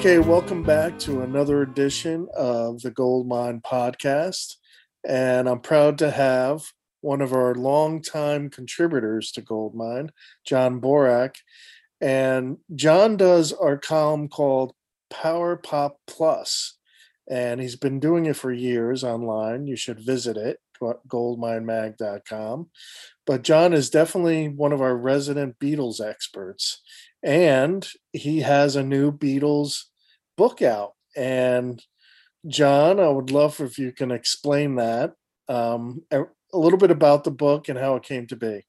Okay, welcome back to another edition of the Goldmine Podcast. And I'm proud to have one of our longtime contributors to Goldmine, John Borack. And John does our column called Power Pop Plus, and he's been doing it for years online. You should visit it, goldminemag.com. But John is definitely one of our resident Beatles experts, and he has a new Beatles book out. And John, I would love if you can explain that um, a, little bit about the book and how it came to be.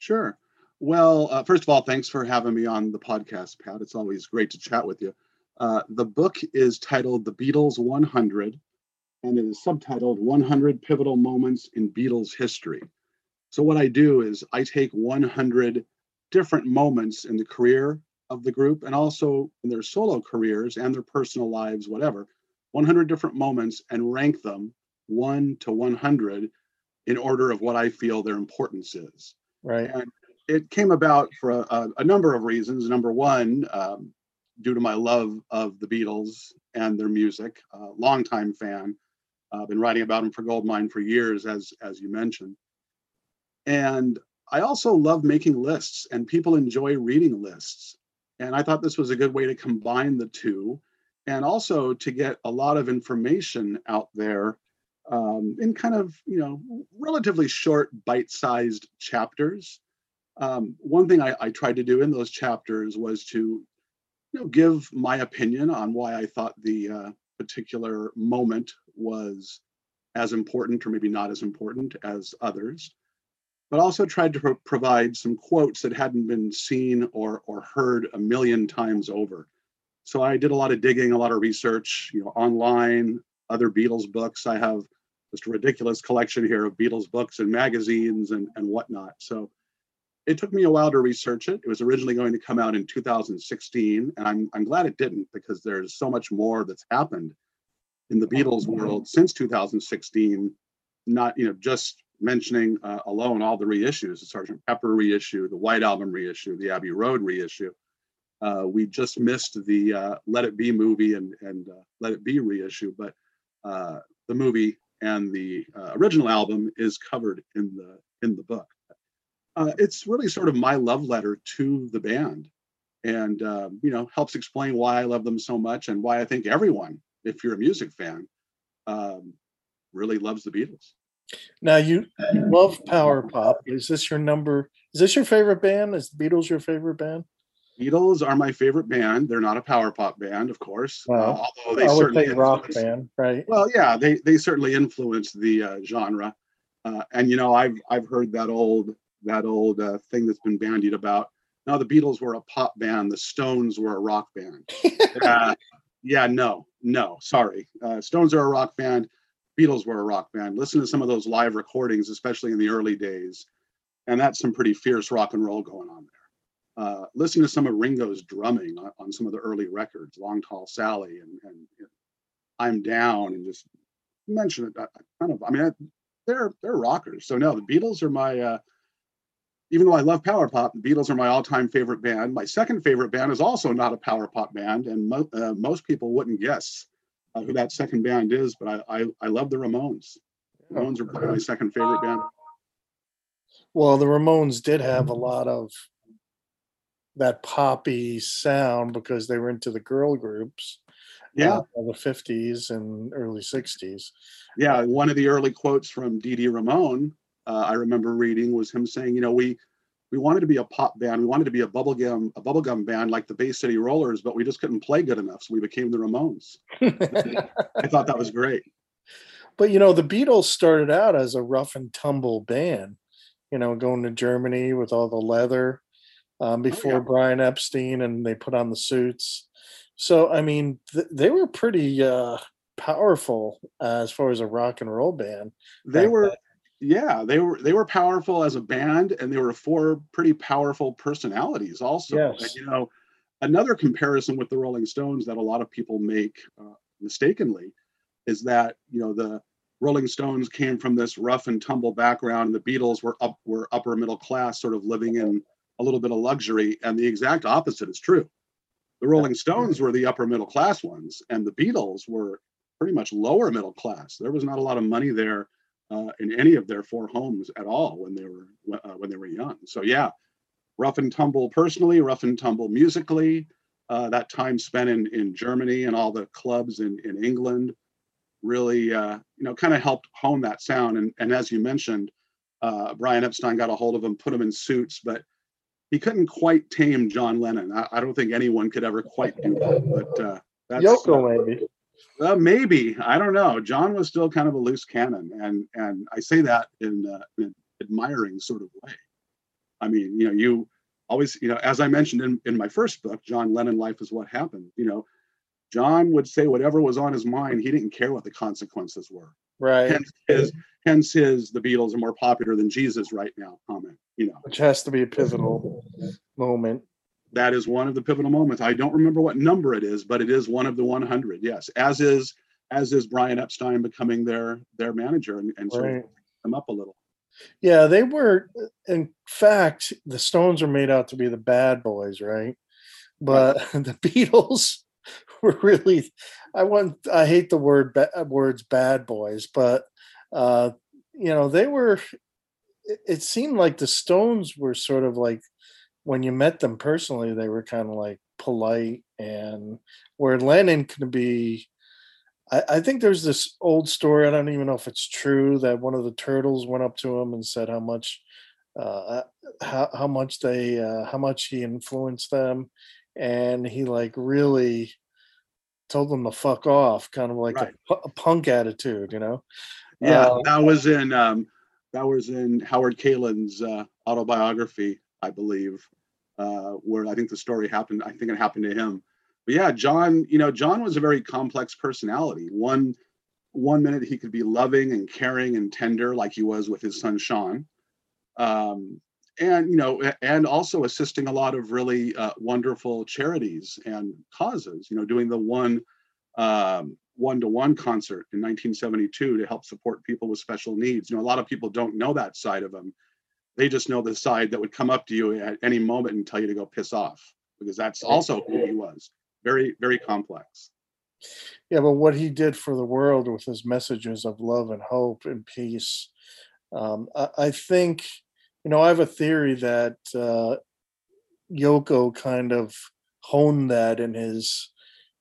Sure. Well, uh, first of all, thanks for having me on the podcast, Pat. It's always great to chat with you. Uh, the book is titled The Beatles 100, and it is subtitled 100 Pivotal Moments in Beatles History. So, what I do is I take 100 different moments in the career of the group and also in their solo careers and their personal lives, whatever, 100 different moments and rank them 1 to 100 in order of what I feel their importance is. Right. And it came about for a, a number of reasons. Number one, um, due to my love of the Beatles and their music, uh, longtime fan. I've uh, been writing about them for Goldmine for years, as as you mentioned. And I also love making lists, and people enjoy reading lists. And I thought this was a good way to combine the two, and also to get a lot of information out there um, in kind of you know relatively short, bite-sized chapters. Um, one thing I, I tried to do in those chapters was to you know, give my opinion on why I thought the uh, particular moment was as important or maybe not as important as others, but also tried to pro- provide some quotes that hadn't been seen or, or heard a million times over. So I did a lot of digging, a lot of research, you know, online, other Beatles books. I have just a ridiculous collection here of Beatles books and magazines and, and whatnot. So it took me a while to research it. It was originally going to come out in 2016, and I'm, I'm glad it didn't because there's so much more that's happened in the Beatles world since 2016. Not, you know, just mentioning uh, alone all the reissues, the Sergeant Pepper reissue, the White Album reissue, the Abbey Road reissue. Uh, we just missed the uh, Let It Be movie and, and uh, Let It Be reissue, but uh, the movie and the uh, original album is covered in the in the book it's really sort of my love letter to the band and um, you know helps explain why i love them so much and why i think everyone if you're a music fan um, really loves the beatles now you love power pop is this your number is this your favorite band is the beatles your favorite band Beatles are my favorite band. They're not a power pop band, of course. Uh, although they I would say rock band, right? Well, yeah, they they certainly influenced the uh, genre. Uh, and you know, I've I've heard that old that old uh, thing that's been bandied about. Now the Beatles were a pop band, the Stones were a rock band. uh, yeah, no, no, sorry. Uh, Stones are a rock band. Beatles were a rock band. Listen to some of those live recordings, especially in the early days, and that's some pretty fierce rock and roll going on there. Uh, listen to some of Ringo's drumming on, on, some of the early records, Long Tall Sally and, and you know, I'm Down, and just mention it. I, kind of, I mean, I, they're they're rockers. So no, the Beatles are my uh, even though I love power pop, the Beatles are my all-time favorite band. My second favorite band is also not a power pop band, and mo- uh, most people wouldn't guess uh, who that second band is. But I, I, I love the Ramones. Ramones are probably my second favorite band. Well, the Ramones did have a lot of that poppy sound because they were into the girl groups. Yeah, uh, the fifties and early sixties. Yeah, one of the early quotes from Dee Dee Ramone uh, I remember reading was him saying, you know, we we wanted to be a pop band, we wanted to be a bubblegum a bubblegum band like the Bay City Rollers, but we just couldn't play good enough, so we became the Ramones. I thought that was great. But you know, the Beatles started out as a rough and tumble band. You know, going to Germany with all the leather um, before oh, yeah. Brian Epstein, and they put on the suits. So I mean, th- they were pretty uh, powerful uh, as far as a rock and roll band. They were. Then yeah they were they were powerful as a band and they were four pretty powerful personalities also yes. and, you know another comparison with the rolling stones that a lot of people make uh, mistakenly is that you know the rolling stones came from this rough and tumble background and the beatles were up were upper middle class sort of living in a little bit of luxury and the exact opposite is true The Rolling Stones were the upper middle class ones, and the Beatles were pretty much lower middle class. There was not a lot of money there uh, in any of their four homes at all when they were uh, when they were young. So yeah, rough and tumble personally, rough and tumble musically. Uh, that time spent in in Germany and all the clubs in in England really uh, you know kind of helped hone that sound. And and as you mentioned, uh, Brian Epstein got a hold of him, put him in suits, but he couldn't quite tame John Lennon. I, I don't think anyone could ever quite do that. But uh, that's, Yoko maybe. Uh, maybe I don't know. John was still kind of a loose cannon, and and I say that in, uh, in an admiring sort of way. I mean, you know, you always, you know, as I mentioned in, in my first book, John Lennon, Life is What Happened. You know, John would say whatever was on his mind. He didn't care what the consequences were. Right. Hence his, hence his, the Beatles are more popular than Jesus right now comment. You know, which has to be a pivotal moment that is one of the pivotal moments. I don't remember what number it is, but it is one of the 100. Yes, as is as is Brian Epstein becoming their their manager and, and sort right. of them up a little. Yeah, they were. In fact, the Stones are made out to be the bad boys, right? But right. the Beatles were really. I want. I hate the word words bad boys, but uh, you know they were. It, it seemed like the Stones were sort of like when you met them personally, they were kind of like polite and where Lennon could be. I, I, think there's this old story. I don't even know if it's true that one of the turtles went up to him and said how much, uh, how how much they, uh, how much he influenced them, and he like really told them to fuck off, kind of like right. a, a, punk attitude, you know. Yeah, uh, that was in um, that was in Howard Kaylan's uh, autobiography, I believe uh, where I think the story happened. I think it happened to him. But yeah, John, you know, John was a very complex personality. One one minute he could be loving and caring and tender like he was with his son Sean. Um, and you know and also assisting a lot of really uh, wonderful charities and causes you know doing the one um, one-to-one concert in 1972 to help support people with special needs you know a lot of people don't know that side of him they just know the side that would come up to you at any moment and tell you to go piss off because that's also who he was. Very, very complex. Yeah, but what he did for the world with his messages of love and hope and peace, um, I, I, think, you know, I have a theory that uh, Yoko kind of honed that in his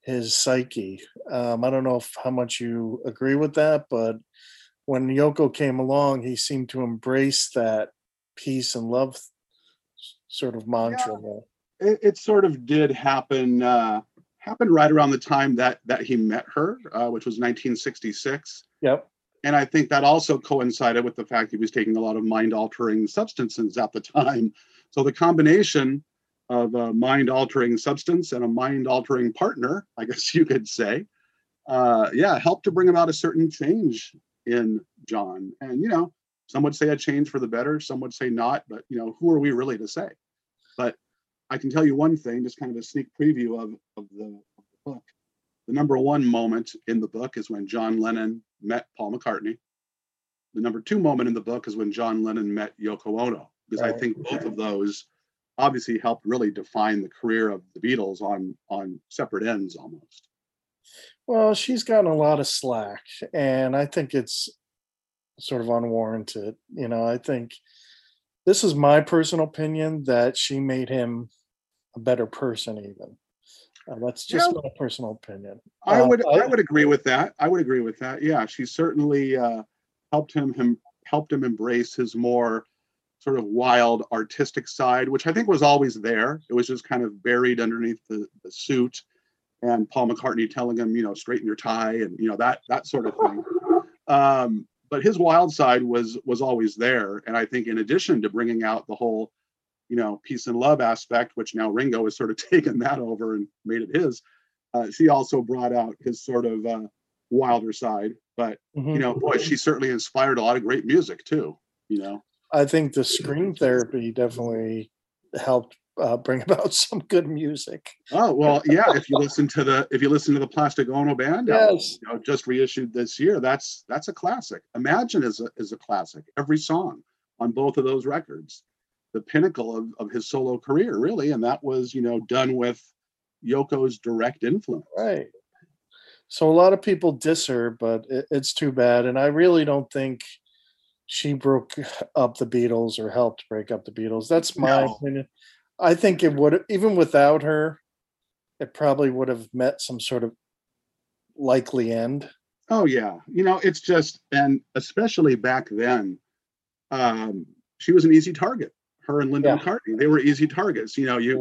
his psyche. Um, I don't know if how much you agree with that, but when Yoko came along, he seemed to embrace that peace and love sort of mantra yeah, it, it, sort of did happen uh happened right around the time that that he met her uh, which was 1966 yep. And i think that also coincided with the fact he was taking a lot of mind altering substances at the time. So the combination of a mind altering substance and a mind altering partner i guess you could say uh, yeah helped to bring about a certain change in john. And you know some would say a change for the better, some would say not, but you know, who are we really to say? But I can tell you one thing, just kind of a sneak preview of, of, the, of the book. The number one moment in the book is when John Lennon met Paul McCartney. The number two moment in the book is when John Lennon met Yoko Ono, because I oh, think both of those obviously helped really define the career of the Beatles on on separate ends almost. Well, she's gotten a lot of slack, and I think it's sort of unwarranted. You know, I think this is my personal opinion that she made him a better person, even. Uh, that's just yeah. my personal opinion. I uh, would I, I, would agree with that. I would agree with that. Yeah, she certainly uh, helped him him helped him embrace his more sort of wild artistic side, which I think was always there. It was just kind of buried underneath the, the suit, and Paul McCartney telling him, you know, straighten your tie, and you know that that sort of thing. Um, but his wild side was was always there. And i think in addition to bringing out the whole you know peace and love aspect which now ringo has sort of taken that over and made it his uh, she also brought out his sort of uh, wilder side. But mm-hmm. you know boy she certainly inspired a lot of great music too you know? I think the scream therapy definitely helped uh, bring about some good music. Oh well, yeah. If you listen to the if you listen to the Plastic Ono Band, yes, you know, just reissued this year, that's that's a classic. Imagine is a is a classic. Every song on both of those records, the pinnacle of, of his solo career, really, and that was you know done with Yoko's direct influence. Right. So a lot of people diss her, but it, it's too bad. And I really don't think she broke up the Beatles or helped break up the Beatles. That's my No. opinion. I think it would even without her, it probably would have met some sort of likely end. Oh yeah, you know it's just and especially back then, um, she was an easy target. Her and Linda Yeah. McCartney, they were easy targets. You know, you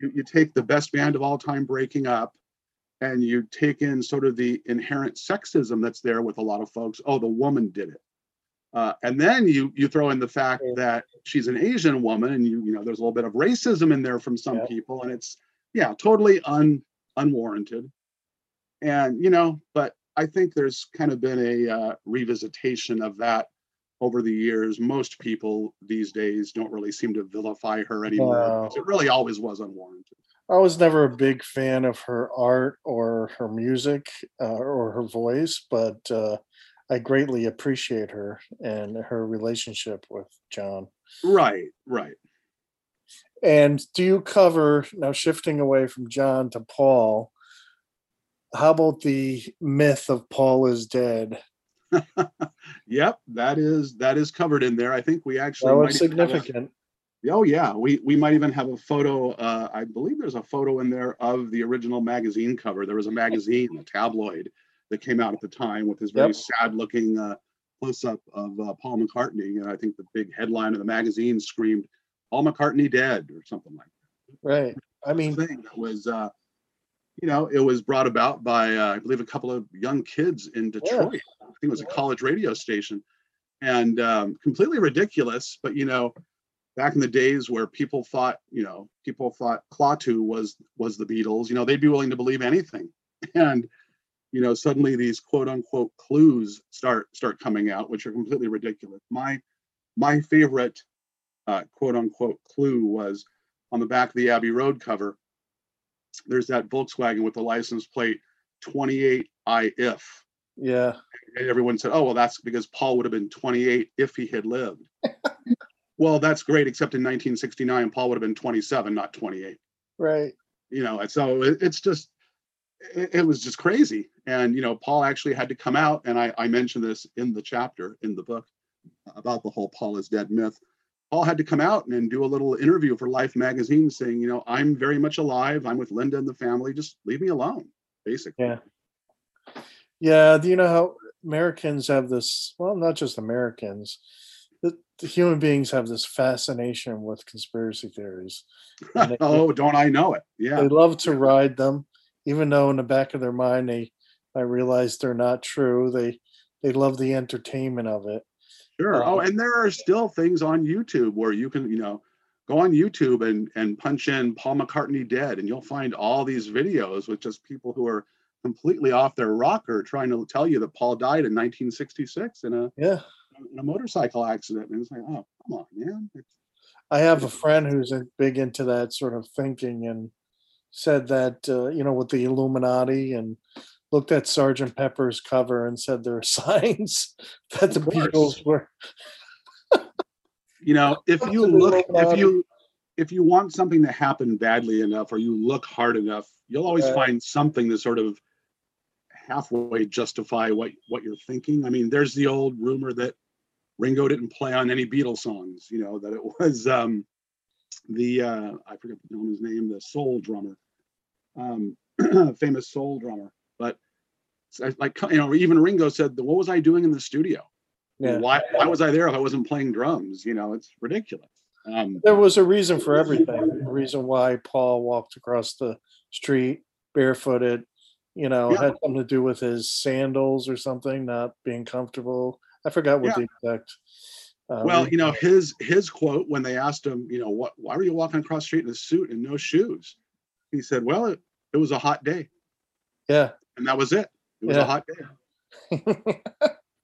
you, you take the best band of all time breaking up and you take in sort of the inherent sexism that's there with a lot of folks oh the woman did it uh, and then you you throw in the fact that she's an asian woman and you you know there's a little bit of racism in there from some Yeah. people and it's yeah totally un unwarranted and you know but i think there's kind of been a uh, revisitation of that over the years most people these days don't really seem to vilify her anymore No. it really always was unwarranted I was never a big fan of her art or her music uh, or her voice, but uh, I greatly appreciate her and her relationship with John. right right And do you cover now shifting away from John to Paul? How about the myth of Paul is dead? Yep, that is that is covered in there. I think we actually That was have a- significant. oh yeah, we we might even have a photo. Uh, I believe there's a photo in there of the original magazine cover. There was a magazine, a tabloid, that came out at the time with this very Yep. sad-looking uh, close-up of uh, Paul McCartney, and I think the big headline of the magazine screamed "Paul McCartney dead" or something like that. Right. I mean, Thing that was. Uh, you know, it was brought about by, uh, I believe, a couple of young kids in Detroit. I think it was a college radio station, and um, completely ridiculous. But you know, back in the days where people thought, you know, people thought Klaatu was was the Beatles. You know, they'd be willing to believe anything, and you know, suddenly these quote unquote clues start start coming out, which are completely ridiculous. My my favorite uh, quote unquote clue was on the back of the Abbey Road cover. There's that Volkswagen with the license plate 28 I if. yeah. And everyone said, oh, well, that's because Paul would have been 28 if he had lived. well, that's great, except in 1969, Paul would have been 27, not 28. Right. You know, and so it, it's just, it, it was just crazy. And, you know, Paul actually had to come out, and I, I mentioned this in the chapter in the book about the whole Paul is dead myth. Paul had to come out and, and do a little interview for Life magazine saying, you know, I'm very much alive. I'm with Linda and the family. Just leave me alone, basically. Yeah. Yeah. Do you know how Americans have this? Well, not just Americans. The, the human beings have this fascination with conspiracy theories. They- oh, don't I know it? Yeah. They love to ride them, even though in the back of their mind they I realize they're not true. They they love the entertainment of it. Sure. Oh, Uh, and there are still things on YouTube where you can, you know, go on YouTube and and punch in Paul McCartney dead, and you'll find all these videos with just people who are completely off their rocker trying to tell you that Paul died in 1966 in a Yeah. in a motorcycle accident. And it's like, oh, come on, man. It's, I have a friend who's big into that sort of thinking and said that uh, you know with the Illuminati and looked at Sergeant Pepper's cover and said there are signs that the. Beatles were you know, if you look, if you if you want something to happen badly enough, or you look hard enough, you'll always Right. find something to sort of halfway justify what what you're thinking. I mean, there's the old rumor that Ringo didn't play on any Beatles songs. You know that it was um, the uh, I forget the gentleman's name, the soul drummer, um, famous soul drummer. But like you know, even Ringo said, "What was I doing in the studio? yeah. Why why was I there if I wasn't playing drums? You know, it's ridiculous." Um, There was a reason for everything. A reason why Paul walked across the street barefooted, you know, Yeah. had something to do with his sandals or something, not being comfortable. I forgot what the exact. Uh, well, you know, his his quote when they asked him, you know, what why were you walking across the street in a suit and no shoes? He said, "Well, it, it was a hot day, yeah. and that was it. It was Yeah. a hot day."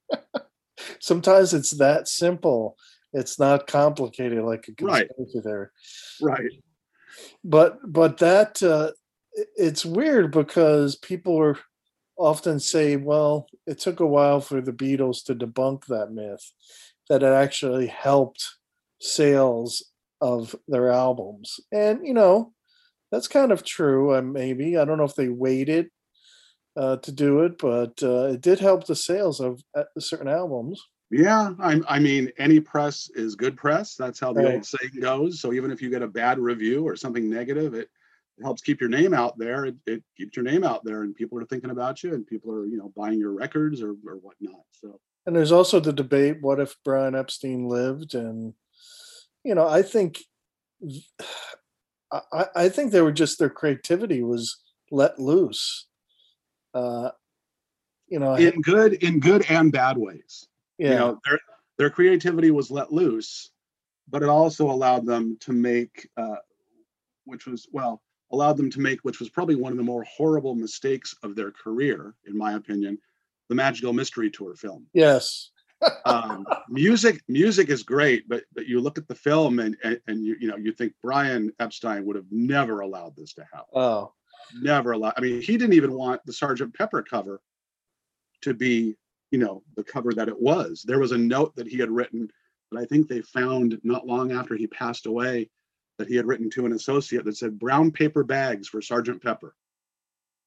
Sometimes it's that simple. It's not complicated like a Right. conspiracy theory. Right. But but that uh, it's weird because people are often say, well, it took a while for the Beatles to debunk that myth, that it actually helped sales of their albums. And you know, That's kind of true. Uh, maybe I don't know if they waited uh, to do it, but uh, it did help the sales of uh, certain albums. Yeah, I, I mean, any press is good press. That's how the Right. old saying goes. So even if you get a bad review or something negative, it helps keep your name out there. It, it keeps your name out there, and people are thinking about you, and people are you know buying your records or or whatnot. So And there's also the debate: what if Brian Epstein lived? And you know, I think, I, I- think they were just their creativity was let loose. Uh, you know, in good in good and bad ways. yeah, You know, their their creativity was let loose, but it also allowed them to make, uh, which was well, allowed them to make, which was probably one of the more horrible mistakes of their career, in my opinion, the Magical Mystery Tour film. yes, um, music music is great but but you look at the film and, and and you you know you think brian epstein would have never allowed this to happen. Oh, never allowed i mean he didn't even want the sergeant pepper cover to be you know the cover that it was. There was a note that he had written that i think they found not long after he passed away that he had written to an associate that said brown paper bags for sergeant pepper.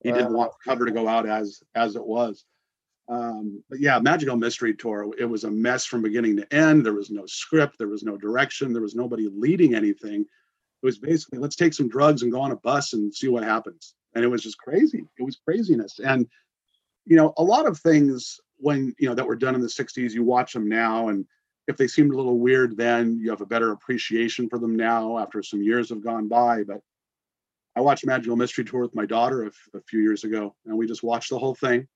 He didn't want the cover to go out as as it was um but yeah magical mystery tour it was a mess from beginning to end. There was no script there was no direction there was nobody leading anything. It was basically let's take some drugs and go on a bus and see what happens. And it was just crazy. It was craziness. And you know a lot of things when you know that were done in the 60s you watch them now and if they seemed a little weird then you have a better appreciation for them now after some years have gone by. But i watched magical mystery tour with my daughter a, few years ago and we just watched the whole thing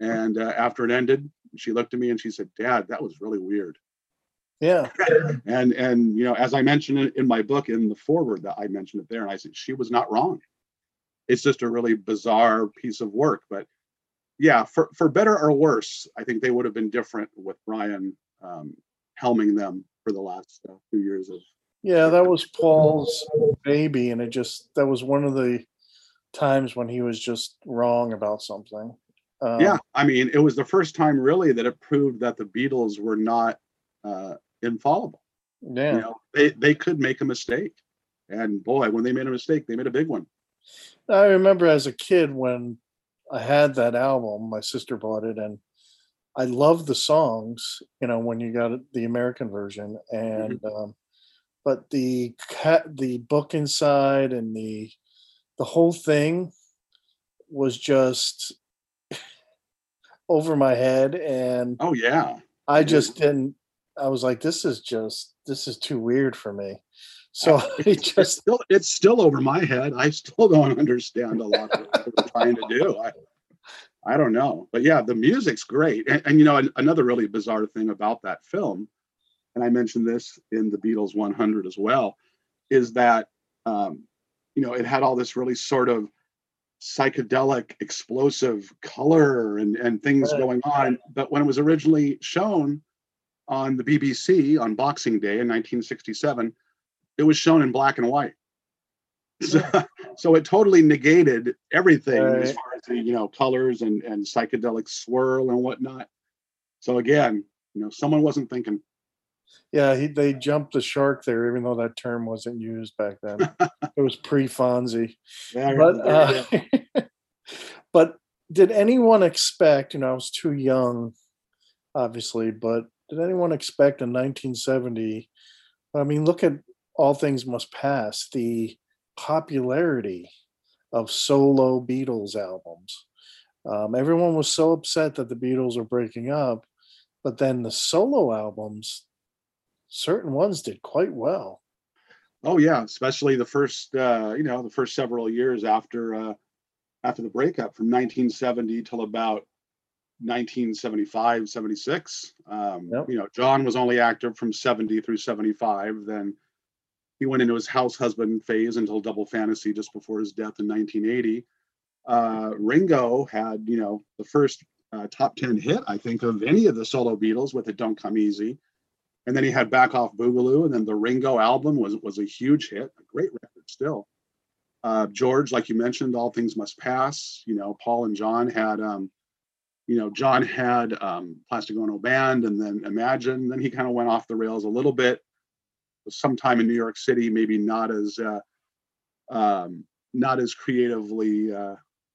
and uh, after it ended she looked at me and she said dad that was really weird yeah, and and you know as i mentioned it in my book in the foreword that i mentioned it there and i said she was not wrong it's just a really bizarre piece of work but yeah for for better or worse i think they would have been different with brian um, helming them for the last uh, few years of yeah. That was Paul's baby, and it just that was one of the times when he was just wrong about something. Um, yeah i mean it was the first time really that it proved that the beatles were not uh, infallible yeah. you know they they could make a mistake and boy when they made a mistake they made a big one I remember as a kid when I had that album, my sister bought it, and I loved the songs. You know, when you got the American version, and um, but the cat, the book inside, and the the whole thing was just over my head, and oh yeah I just didn't. I was like, this is just this is too weird for me. So I it's just still it's still over my head. I still don't understand a lot of what they're trying to do. I I don't know, but yeah, the music's great. And, and you know, an, another really bizarre thing about that film, and I mentioned this in the Beatles 100 as well, is that um, you know it had all this really sort of psychedelic, explosive color and and things Right. going on. But when it was originally shown on the BBC on Boxing Day in 1967 it was shown in black and white. Hmm. So, so it totally negated everything as far as the you know colors and and psychedelic swirl and whatnot. So again, you know, someone wasn't thinking. Yeah, he, they jumped the shark there, even though that term wasn't used back then. it was pre Fonzie. There, But there you go. uh, but did anyone expect? You know, I was too young, obviously. But did anyone expect in 1970? I mean, look at All Things Must Pass. The popularity of solo Beatles albums. Um, everyone was so upset that the Beatles were breaking up, but then the solo albums, certain ones did quite well. oh yeah, especially the first uh, you know the first several years after uh, after the breakup from 1970 till about 1975 76 um, Yep. you know john was only active from 70 through 75 then he went into his house husband phase until double fantasy just before his death in 1980 uh, ringo had you know the first uh, top 10 hit i think of any of the solo beatles with it don't come easy and then he had back off boogaloo and then the ringo album was was a huge hit a great record still uh, george like you mentioned all things must pass you know paul and john had um, you know, John had um, Plastic Ono Band and then Imagine. Then he kind of went off the rails a little bit. Sometime in New York City, maybe not as uh, um, not as creatively uh,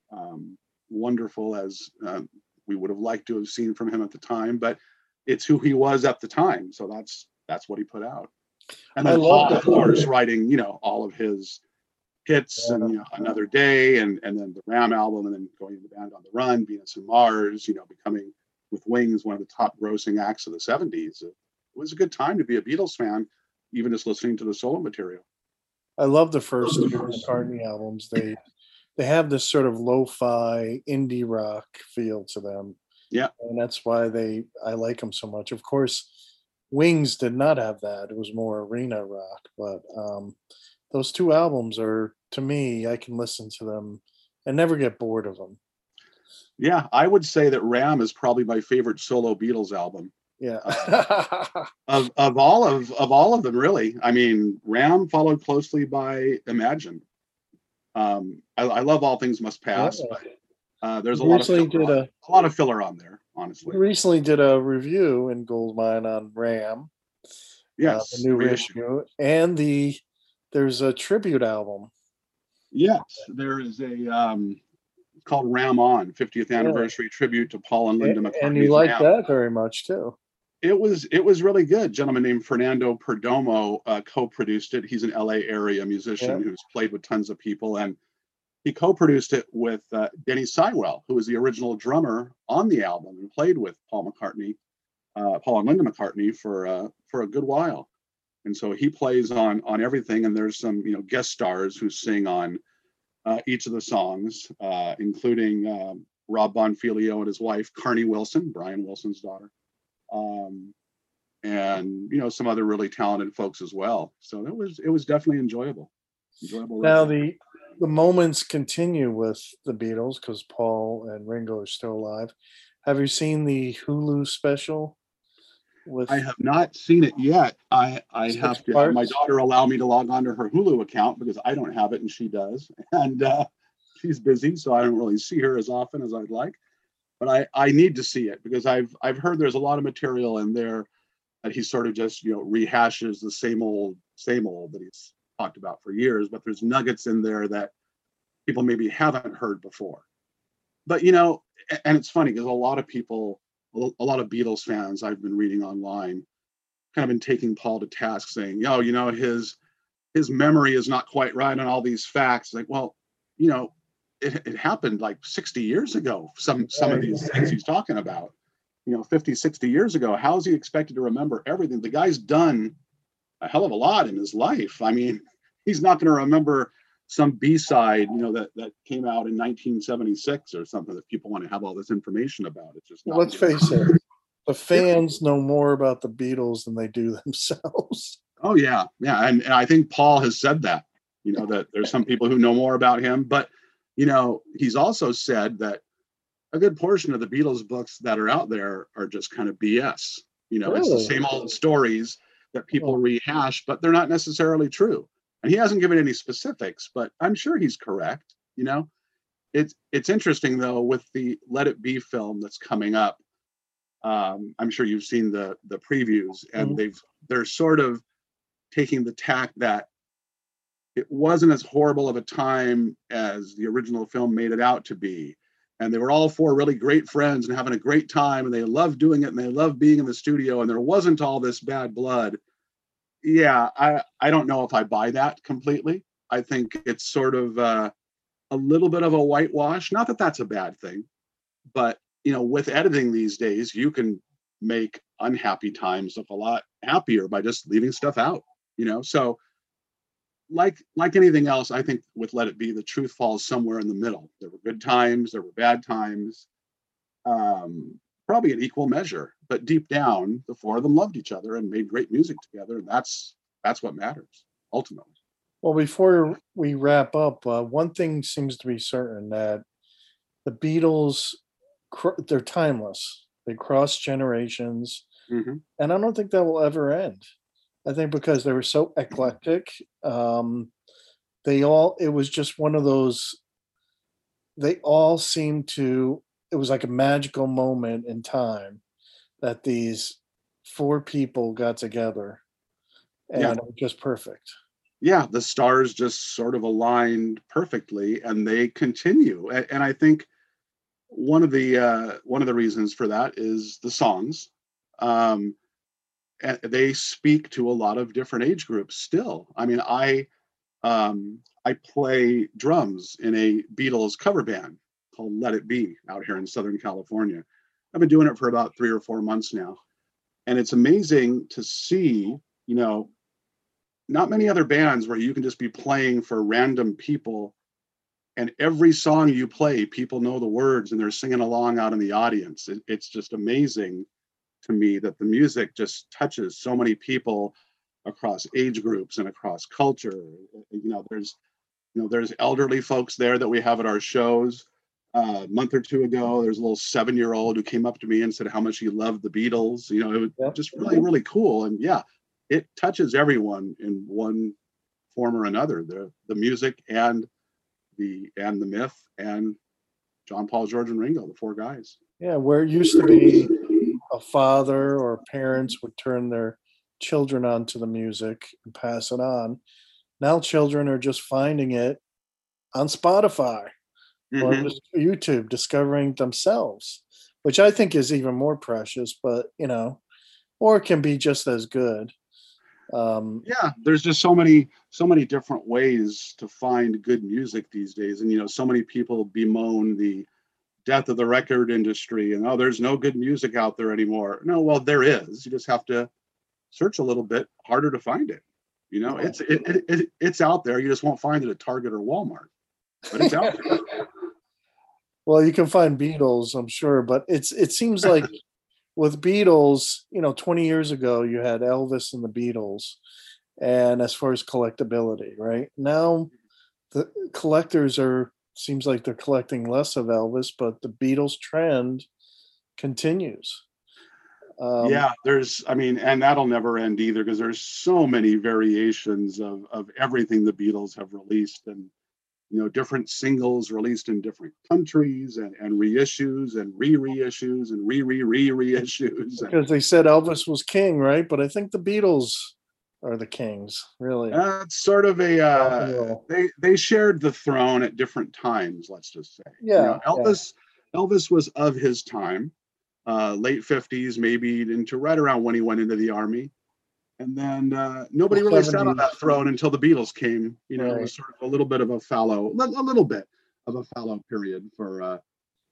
um, wonderful as uh, we would have liked to have seen from him at the time, but it's who he was at the time. So that's that's what he put out. And I love Paul, of course, writing you know all of his hits and you know, another day and and then the Ram album and then going to the band on the run, Venus and Mars, you know, becoming with Wings one of the top grossing acts of the 70s. It was a good time to be a Beatles fan, even just listening to the solo material. I love the first two McCartney albums. They they have this sort of lo-fi indie rock feel to them. Yeah. and that's why they I like them so much. Of course, Wings did not have that. It was more arena rock, but um, those two albums are to me. I can listen to them and never get bored of them. Yeah, I would say that Ram is probably my favorite solo Beatles album. Yeah, of of all of of all of them really i mean ram followed closely by imagine um i, I love all things must pass Yeah. but uh there's a lot of filler on, a lot of filler on there honestly we recently did a review in Goldmine on Ram. uh, yes the new reissue. and the there's a tribute album. yes there is a um called ram on 50th anniversary tribute to paul and linda And, mccartney's and you like Ram. that very much too. it was it was really good. A gentleman named Fernando Perdomo uh, co-produced it. He's an LA area musician Yeah. who's played with tons of people, and he co-produced it with uh, Denny Seiwell, who was the original drummer on the album and played with Paul McCartney, uh, Paul and Linda McCartney for uh, for a good while. And so he plays on on everything, and there's some you know guest stars who sing on uh, each of the songs, uh, including um, Rob Bonfiglio and his wife Carnie Wilson, Brian Wilson's daughter um, and you know some other really talented folks as well. So it was it was definitely enjoyable. Enjoyable. Now the the moments continue with the Beatles because Paul and Ringo are still alive. Have you seen the Hulu special? With I have not seen it yet. I I have to have my daughter allow me to log on to her Hulu account because I don't have it and she does, and uh, she's busy, so I don't really see her as often as I'd like. But I I need to see it because I've I've heard there's a lot of material in there that he sort of just you know rehashes the same old same old that he's talked about for years. But there's nuggets in there that people maybe haven't heard before. But you know, and it's funny because a lot of people, a lot of Beatles fans I've been reading online, kind of been taking Paul to task, saying, "Yo, you know, his his memory is not quite right on all these facts." Like, well, you know, it, it happened like 60 years ago. Some some of these things he's talking about, you know, 50, 60 years ago. How is he expected to remember everything? The guy's done a hell of a lot in his life. I mean, he's not going to remember some B-side, you know, that that came out in 1976 or something that people want to have all this information about. It's just let's face it, the fans know more about the Beatles than they do themselves. Oh yeah, yeah, and, and I think Paul has said that. You know that there's some people who know more about him, but you know he's also said that a good portion of the Beatles books that are out there are just kind of BS. You know, it's the same old stories that people rehash, but they're not necessarily true. And he hasn't given any specifics, but I'm sure he's correct. You know, it's it's interesting though with the Let It Be film that's coming up. Um, I'm sure you've seen the the previews, and Mhm. they've they're sort of taking the tack that it wasn't as horrible of a time as the original film made it out to be. And they were all four really great friends and having a great time, and they loved doing it and they loved being in the studio, and there wasn't all this bad blood. Yeah, I, I don't know if I buy that completely. I think it's sort of uh, a little bit of a whitewash. Not that that's a bad thing, but you know, with editing these days, you can make unhappy times look a lot happier by just leaving stuff out. You know, so like like anything else, I think with Let It Be, the truth falls somewhere in the middle. There were good times, there were bad times, um, probably in equal measure. But deep down, the four of them loved each other and made great music together, and that's that's what matters ultimately. Well, before we wrap up, uh, one thing seems to be certain that the Beatles, they're timeless. They cross generations, Mhm. and I don't think that will ever end. I think because they were so eclectic, um, they all, it was just one of those, they all seemed to, it was like a magical moment in time that these four people got together and Yeah. it was just perfect. yeah, the stars just sort of aligned perfectly, and they continue. And, and I think one of the uh, one of the reasons for that is the songs. Um, they speak to a lot of different age groups still. I mean, I um, I play drums in a Beatles cover band called Let It Be out here in Southern California. I've been doing it for about three or four months now. And it's amazing to see, you know, not many other bands where you can just be playing for random people and every song you play, people know the words and they're singing along out in the audience. It, it's just amazing to me that the music just touches so many people across age groups and across culture. You know, there's you know, there's elderly folks there that we have at our shows. Uh, a month or two ago, there's a little seven-year-old who came up to me and said how much he loved the Beatles. You know, it was yep. just really, really cool. And yeah, it touches everyone in one form or another. The the music and the and the myth and John Paul, George, and Ringo, the four guys. Yeah, where it used to be a father or parents would turn their children on to the music and pass it on. Now children are just finding it on Spotify mm-hmm. or YouTube, discovering themselves, which I think is even more precious, but you know, or can be just as good. Um, yeah, there's just so many, so many different ways to find good music these days. And you know, so many people bemoan the death of the record industry and oh, there's no good music out there anymore. No, well, there is. You just have to search a little bit harder to find it. You know, it's it, it, it, it's out there. You just won't find it at Target or Walmart, but it's out there. well, you can find Beatles, I'm sure, but it's it seems like with Beatles, you know, 20 years ago you had Elvis and the Beatles, and as far as collectability, right now, the collectors are seems like they're collecting less of Elvis, but the Beatles trend continues. Um, yeah, there's, I mean, and that'll never end either because there's so many variations of of everything the Beatles have released, and you know, different singles released in different countries, and and reissues, and re reissues, and re re re reissues. Because they said Elvis was king, right? But I think the Beatles are the kings, really. Uh, it's sort of a uh, they they shared the throne at different times. Let's just say, yeah. You know, Elvis yeah. Elvis was of his time uh, late 50s, maybe into right around when he went into the army. And then uh, nobody really 70s. sat on that throne until the Beatles came. You know, right. it was sort of a little bit of a fallow, a little bit of a fallow period for uh,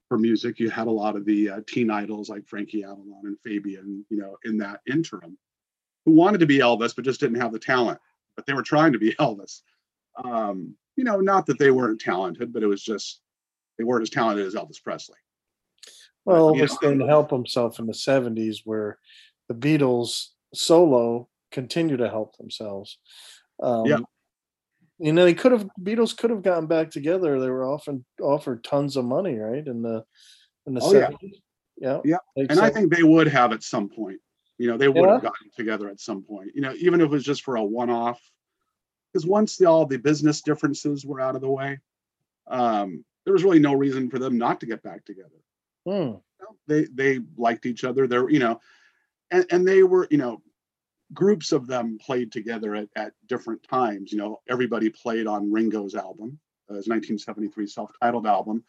for music. You had a lot of the uh, teen idols like Frankie Avalon and Fabian, you know, in that interim, who wanted to be Elvis but just didn't have the talent. But they were trying to be Elvis. Um, you know, not that they weren't talented, but it was just they weren't as talented as Elvis Presley. Well, Elvis didn't help himself in the 70s where the Beatles solo continue to help themselves. Um, yeah. You know, they could have Beatles could have gotten back together. They were often offered tons of money, right? In the in the oh, 70s. Yeah. Yeah. yeah. And I think they would have at some point. You know, they would yeah. have gotten together at some point. You know, even if it was just for a one-off. Because once the, all the business differences were out of the way, um, there was really no reason for them not to get back together. Hmm. They they liked each other. They're you know, and and they were you know, groups of them played together at at different times. You know, everybody played on Ringo's album, uh, his 1973 self-titled album,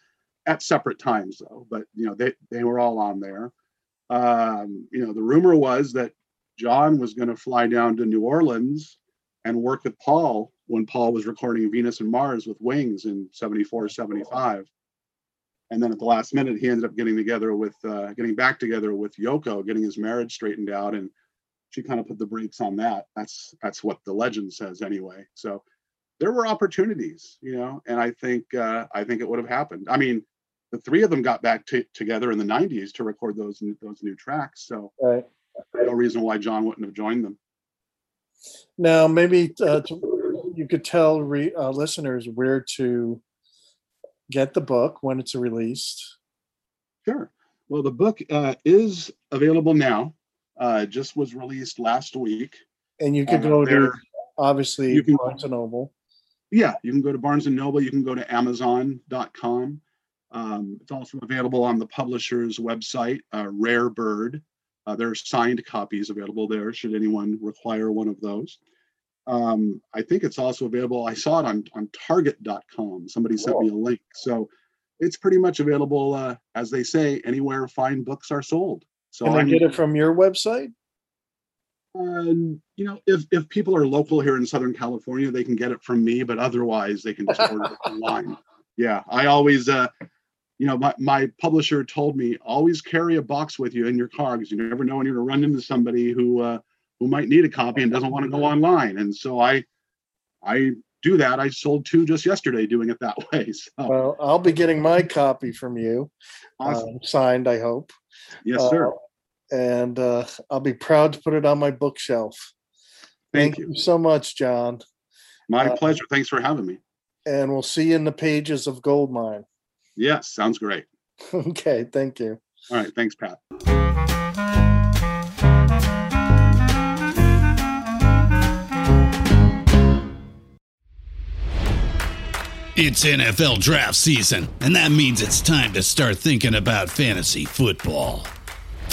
at separate times though. But you know, they they were all on there. Um, you know, the rumor was that John was going to fly down to New Orleans and work with Paul when Paul was recording Venus and Mars with Wings in 74, 75 and then at the last minute he ended up getting together with uh, getting back together with Yoko, getting his marriage straightened out, and she kind of put the brakes on that. That's that's what the legend says anyway. So there were opportunities, you know, and I think uh, I think it would have happened. I mean, the three of them got back t- together in the '90s to record those those new tracks. So right. no reason why John wouldn't have joined them. Now, maybe uh, to, you could tell re- uh, listeners where to get the book when it's released? Sure. Well, the book uh, is available now. Uh, just was released last week. And you can go to obviously you can, Barnes and Noble. Yeah, you can go to Barnes and Noble. You can go to Amazon.com. Um, it's also available on the publisher's website, uh, Rare Bird. Uh, there are signed copies available there should anyone require one of those. Um, I think it's also available. I saw it on on Target.com. Somebody sent me a link, so it's pretty much available, uh, as they say, anywhere fine books are sold. So Can I get it from your website? Um, you know, if if people are local here in Southern California, they can get it from me, but otherwise they can just order it online. Yeah, I always, uh, you know, my, my publisher told me always carry a box with you in your car because you never know when you're going to run into somebody who uh, who might need a copy and doesn't want to go online. And so I I do that. I sold two just yesterday doing it that way. So Well, I'll be getting my copy from you, awesome. um, signed, I hope. yes, sir. Uh, and uh, I'll be proud to put it on my bookshelf. Thank you. so much, John. My uh, pleasure. Thanks for having me. And we'll see you in the pages of Goldmine. Yes, sounds great. okay, thank you. All right. Thanks, Pat. It's NFL draft season, and that means it's time to start thinking about fantasy football.